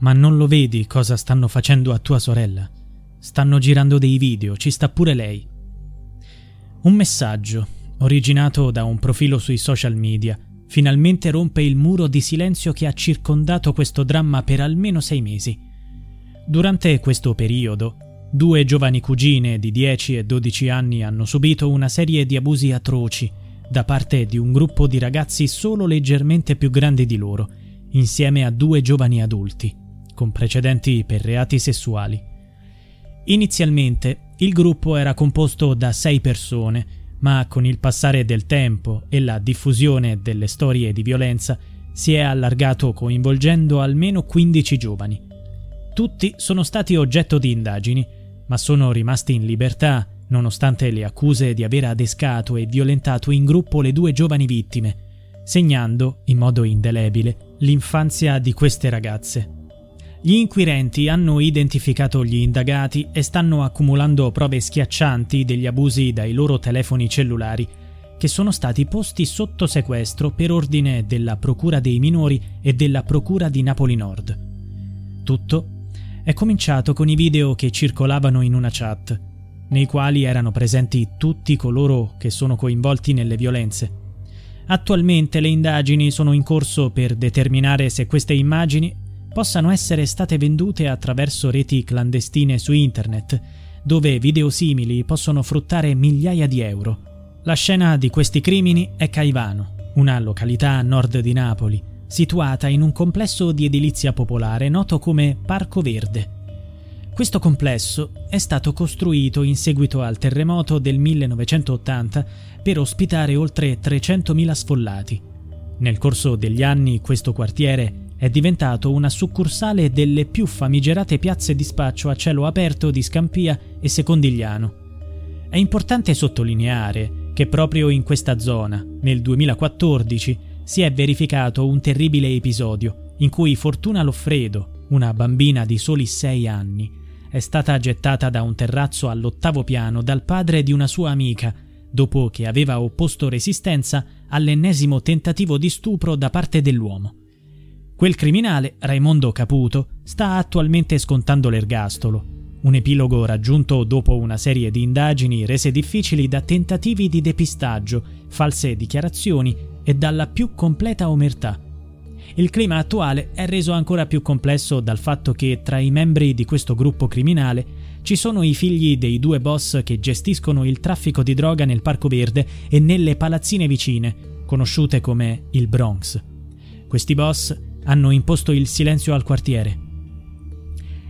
Ma non lo vedi cosa stanno facendo a tua sorella? Stanno girando dei video, ci sta pure lei. Un messaggio, originato da un profilo sui social media, finalmente rompe il muro di silenzio che ha circondato questo dramma per almeno sei mesi. Durante questo periodo, due giovani cugine di 10 e 12 anni hanno subito una serie di abusi atroci da parte di un gruppo di ragazzi solo leggermente più grandi di loro, insieme a due giovani adulti, con precedenti per reati sessuali. Inizialmente il gruppo era composto da sei persone, ma con il passare del tempo e la diffusione delle storie di violenza si è allargato coinvolgendo almeno 15 giovani. Tutti sono stati oggetto di indagini, ma sono rimasti in libertà nonostante le accuse di aver adescato e violentato in gruppo le due giovani vittime, segnando, in modo indelebile, l'infanzia di queste ragazze. Gli inquirenti hanno identificato gli indagati e stanno accumulando prove schiaccianti degli abusi dai loro telefoni cellulari, che sono stati posti sotto sequestro per ordine della Procura dei minori e della Procura di Napoli Nord. Tutto è cominciato con i video che circolavano in una chat, nei quali erano presenti tutti coloro che sono coinvolti nelle violenze. Attualmente le indagini sono in corso per determinare se queste immagini possano essere state vendute attraverso reti clandestine su internet, dove video simili possono fruttare migliaia di euro. La scena di questi crimini è Caivano, una località a nord di Napoli, situata in un complesso di edilizia popolare noto come Parco Verde. Questo complesso è stato costruito in seguito al terremoto del 1980 per ospitare oltre 300.000 sfollati. Nel corso degli anni questo quartiere è diventato una succursale delle più famigerate piazze di spaccio a cielo aperto di Scampia e Secondigliano. È importante sottolineare che proprio in questa zona, nel 2014, si è verificato un terribile episodio in cui Fortuna Loffredo, una bambina di soli sei anni, è stata gettata da un terrazzo all'ottavo piano dal padre di una sua amica, dopo che aveva opposto resistenza all'ennesimo tentativo di stupro da parte dell'uomo. Quel criminale, Raimondo Caputo, sta attualmente scontando l'ergastolo, un epilogo raggiunto dopo una serie di indagini rese difficili da tentativi di depistaggio, false dichiarazioni e dalla più completa omertà. Il clima attuale è reso ancora più complesso dal fatto che tra i membri di questo gruppo criminale ci sono i figli dei due boss che gestiscono il traffico di droga nel Parco Verde e nelle palazzine vicine, conosciute come il Bronx. Questi boss hanno imposto il silenzio al quartiere.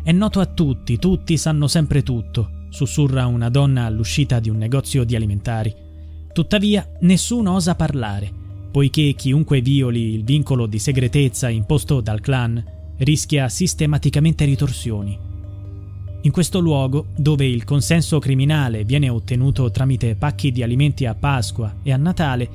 È noto a tutti, tutti sanno sempre tutto, sussurra una donna all'uscita di un negozio di alimentari. Tuttavia, nessuno osa parlare, poiché chiunque violi il vincolo di segretezza imposto dal clan rischia sistematicamente ritorsioni. In questo luogo, dove il consenso criminale viene ottenuto tramite pacchi di alimenti a Pasqua e a Natale,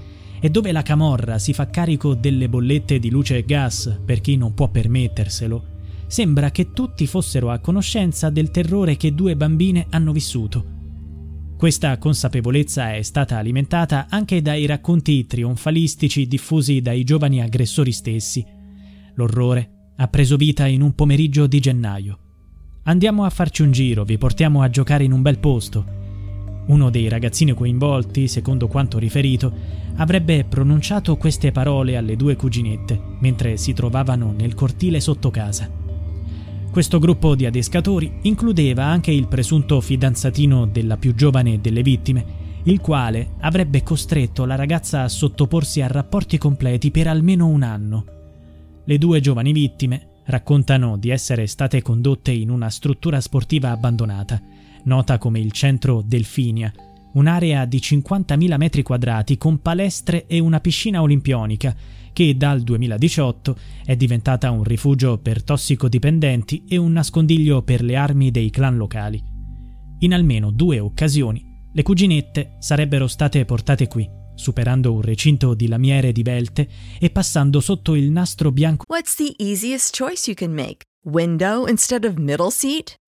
e dove la camorra si fa carico delle bollette di luce e gas per chi non può permetterselo, sembra che tutti fossero a conoscenza del terrore che due bambine hanno vissuto. Questa consapevolezza è stata alimentata anche dai racconti trionfalistici diffusi dai giovani aggressori stessi. L'orrore ha preso vita in un pomeriggio di gennaio. Andiamo a farci un giro, vi portiamo a giocare in un bel posto. Uno dei ragazzini coinvolti, secondo quanto riferito, avrebbe pronunciato queste parole alle due cuginette mentre si trovavano nel cortile sotto casa. Questo gruppo di adescatori includeva anche il presunto fidanzatino della più giovane delle vittime, il quale avrebbe costretto la ragazza a sottoporsi a rapporti completi per almeno un anno. Le due giovani vittime raccontano di essere state condotte in una struttura sportiva abbandonata nota come il centro Delfinia, un'area di 50.000 metri quadrati con palestre e una piscina olimpionica che dal 2018 è diventata un rifugio per tossicodipendenti e un nascondiglio per le armi dei clan locali. In almeno due occasioni le cuginette sarebbero state portate qui, superando un recinto di lamiere divelte e passando sotto il nastro bianco. What's the easiest choice you can make? Window instead of middle seat?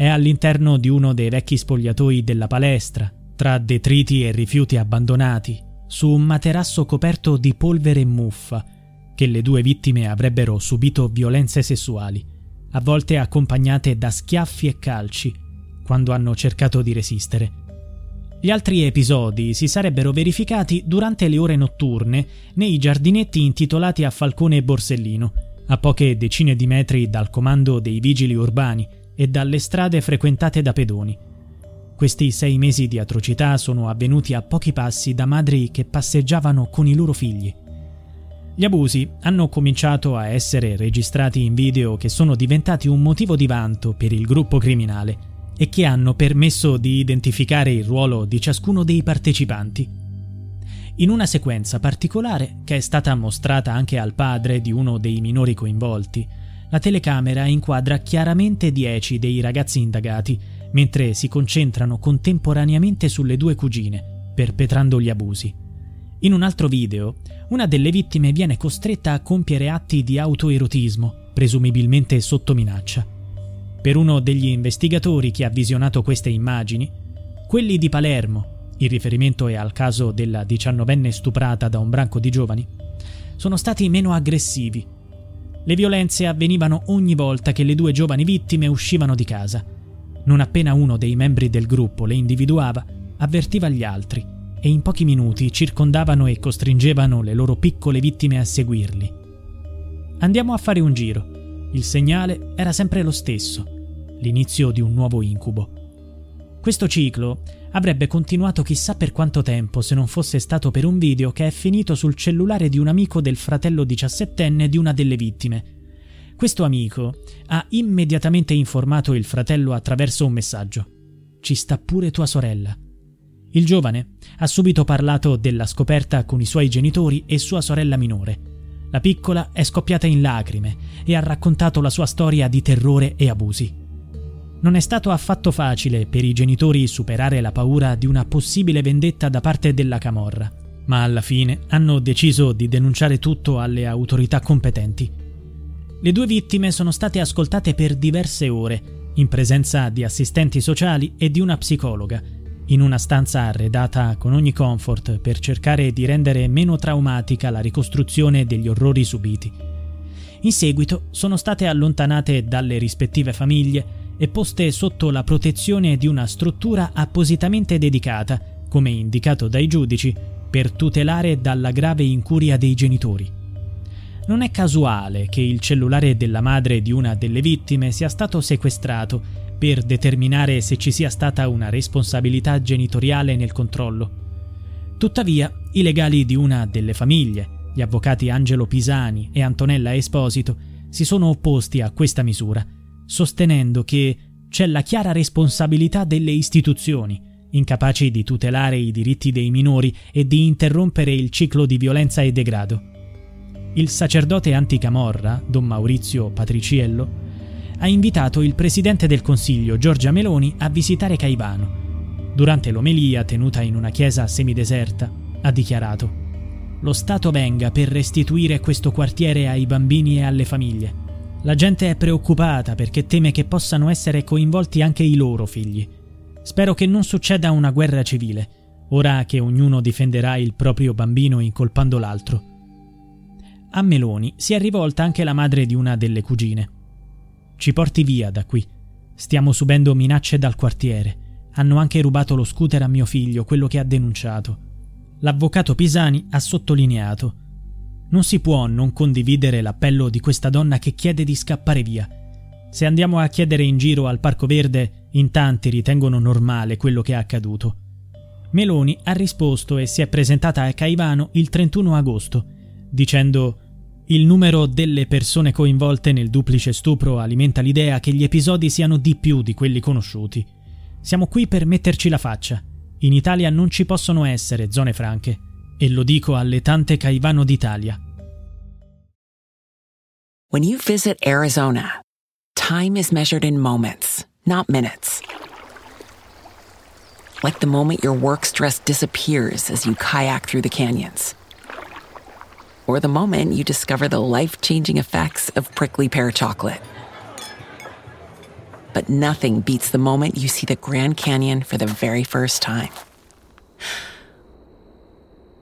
È all'interno di uno dei vecchi spogliatoi della palestra, tra detriti e rifiuti abbandonati, su un materasso coperto di polvere e muffa, che le due vittime avrebbero subito violenze sessuali, a volte accompagnate da schiaffi e calci, quando hanno cercato di resistere. Gli altri episodi si sarebbero verificati durante le ore notturne nei giardinetti intitolati a Falcone e Borsellino, a poche decine di metri dal comando dei vigili urbani e dalle strade frequentate da pedoni. Questi sei mesi di atrocità sono avvenuti a pochi passi da madri che passeggiavano con i loro figli. Gli abusi hanno cominciato a essere registrati in video che sono diventati un motivo di vanto per il gruppo criminale e che hanno permesso di identificare il ruolo di ciascuno dei partecipanti. In una sequenza particolare, che è stata mostrata anche al padre di uno dei minori coinvolti, la telecamera inquadra chiaramente dieci dei ragazzi indagati, mentre si concentrano contemporaneamente sulle due cugine, perpetrando gli abusi. In un altro video, una delle vittime viene costretta a compiere atti di autoerotismo, presumibilmente sotto minaccia. Per uno degli investigatori che ha visionato queste immagini, quelli di Palermo, il riferimento è al caso della diciannovenne stuprata da un branco di giovani, sono stati meno aggressivi le violenze avvenivano ogni volta che le due giovani vittime uscivano di casa. Non appena uno dei membri del gruppo le individuava, avvertiva gli altri e in pochi minuti circondavano e costringevano le loro piccole vittime a seguirli. Andiamo a fare un giro. Il segnale era sempre lo stesso, l'inizio di un nuovo incubo. Questo ciclo avrebbe continuato chissà per quanto tempo se non fosse stato per un video che è finito sul cellulare di un amico del fratello diciassettenne di una delle vittime. Questo amico ha immediatamente informato il fratello attraverso un messaggio. Ci sta pure tua sorella. Il giovane ha subito parlato della scoperta con i suoi genitori e sua sorella minore. La piccola è scoppiata in lacrime e ha raccontato la sua storia di terrore e abusi. Non è stato affatto facile per i genitori superare la paura di una possibile vendetta da parte della Camorra, ma alla fine hanno deciso di denunciare tutto alle autorità competenti. Le due vittime sono state ascoltate per diverse ore, in presenza di assistenti sociali e di una psicologa, in una stanza arredata con ogni comfort per cercare di rendere meno traumatica la ricostruzione degli orrori subiti. In seguito sono state allontanate dalle rispettive famiglie e poste sotto la protezione di una struttura appositamente dedicata, come indicato dai giudici, per tutelare dalla grave incuria dei genitori. Non è casuale che il cellulare della madre di una delle vittime sia stato sequestrato per determinare se ci sia stata una responsabilità genitoriale nel controllo. Tuttavia, i legali di una delle famiglie, gli avvocati Angelo Pisani e Antonella Esposito, si sono opposti a questa misura sostenendo che c'è la chiara responsabilità delle istituzioni, incapaci di tutelare i diritti dei minori e di interrompere il ciclo di violenza e degrado. Il sacerdote anticamorra, don Maurizio Patriciello, ha invitato il presidente del Consiglio, Giorgia Meloni, a visitare Caivano. Durante l'omelia tenuta in una chiesa semideserta, ha dichiarato Lo Stato venga per restituire questo quartiere ai bambini e alle famiglie. La gente è preoccupata perché teme che possano essere coinvolti anche i loro figli. Spero che non succeda una guerra civile, ora che ognuno difenderà il proprio bambino incolpando l'altro. A Meloni si è rivolta anche la madre di una delle cugine. Ci porti via da qui. Stiamo subendo minacce dal quartiere. Hanno anche rubato lo scooter a mio figlio, quello che ha denunciato. L'avvocato Pisani ha sottolineato Non si può non condividere l'appello di questa donna che chiede di scappare via. Se andiamo a chiedere in giro al Parco Verde, in tanti ritengono normale quello che è accaduto. Meloni ha risposto e si è presentata a Caivano il 31 agosto, dicendo il numero delle persone coinvolte nel duplice stupro alimenta l'idea che gli episodi siano di più di quelli conosciuti. Siamo qui per metterci la faccia. In Italia non ci possono essere zone franche. E lo dico alle tante Caivano d'Italia. When you visit Arizona, time is measured in moments, not minutes. Like the moment your work stress disappears as you kayak through the canyons. Or the moment you discover the life changing effects of prickly pear chocolate. But nothing beats the moment you see the Grand Canyon for the very first time.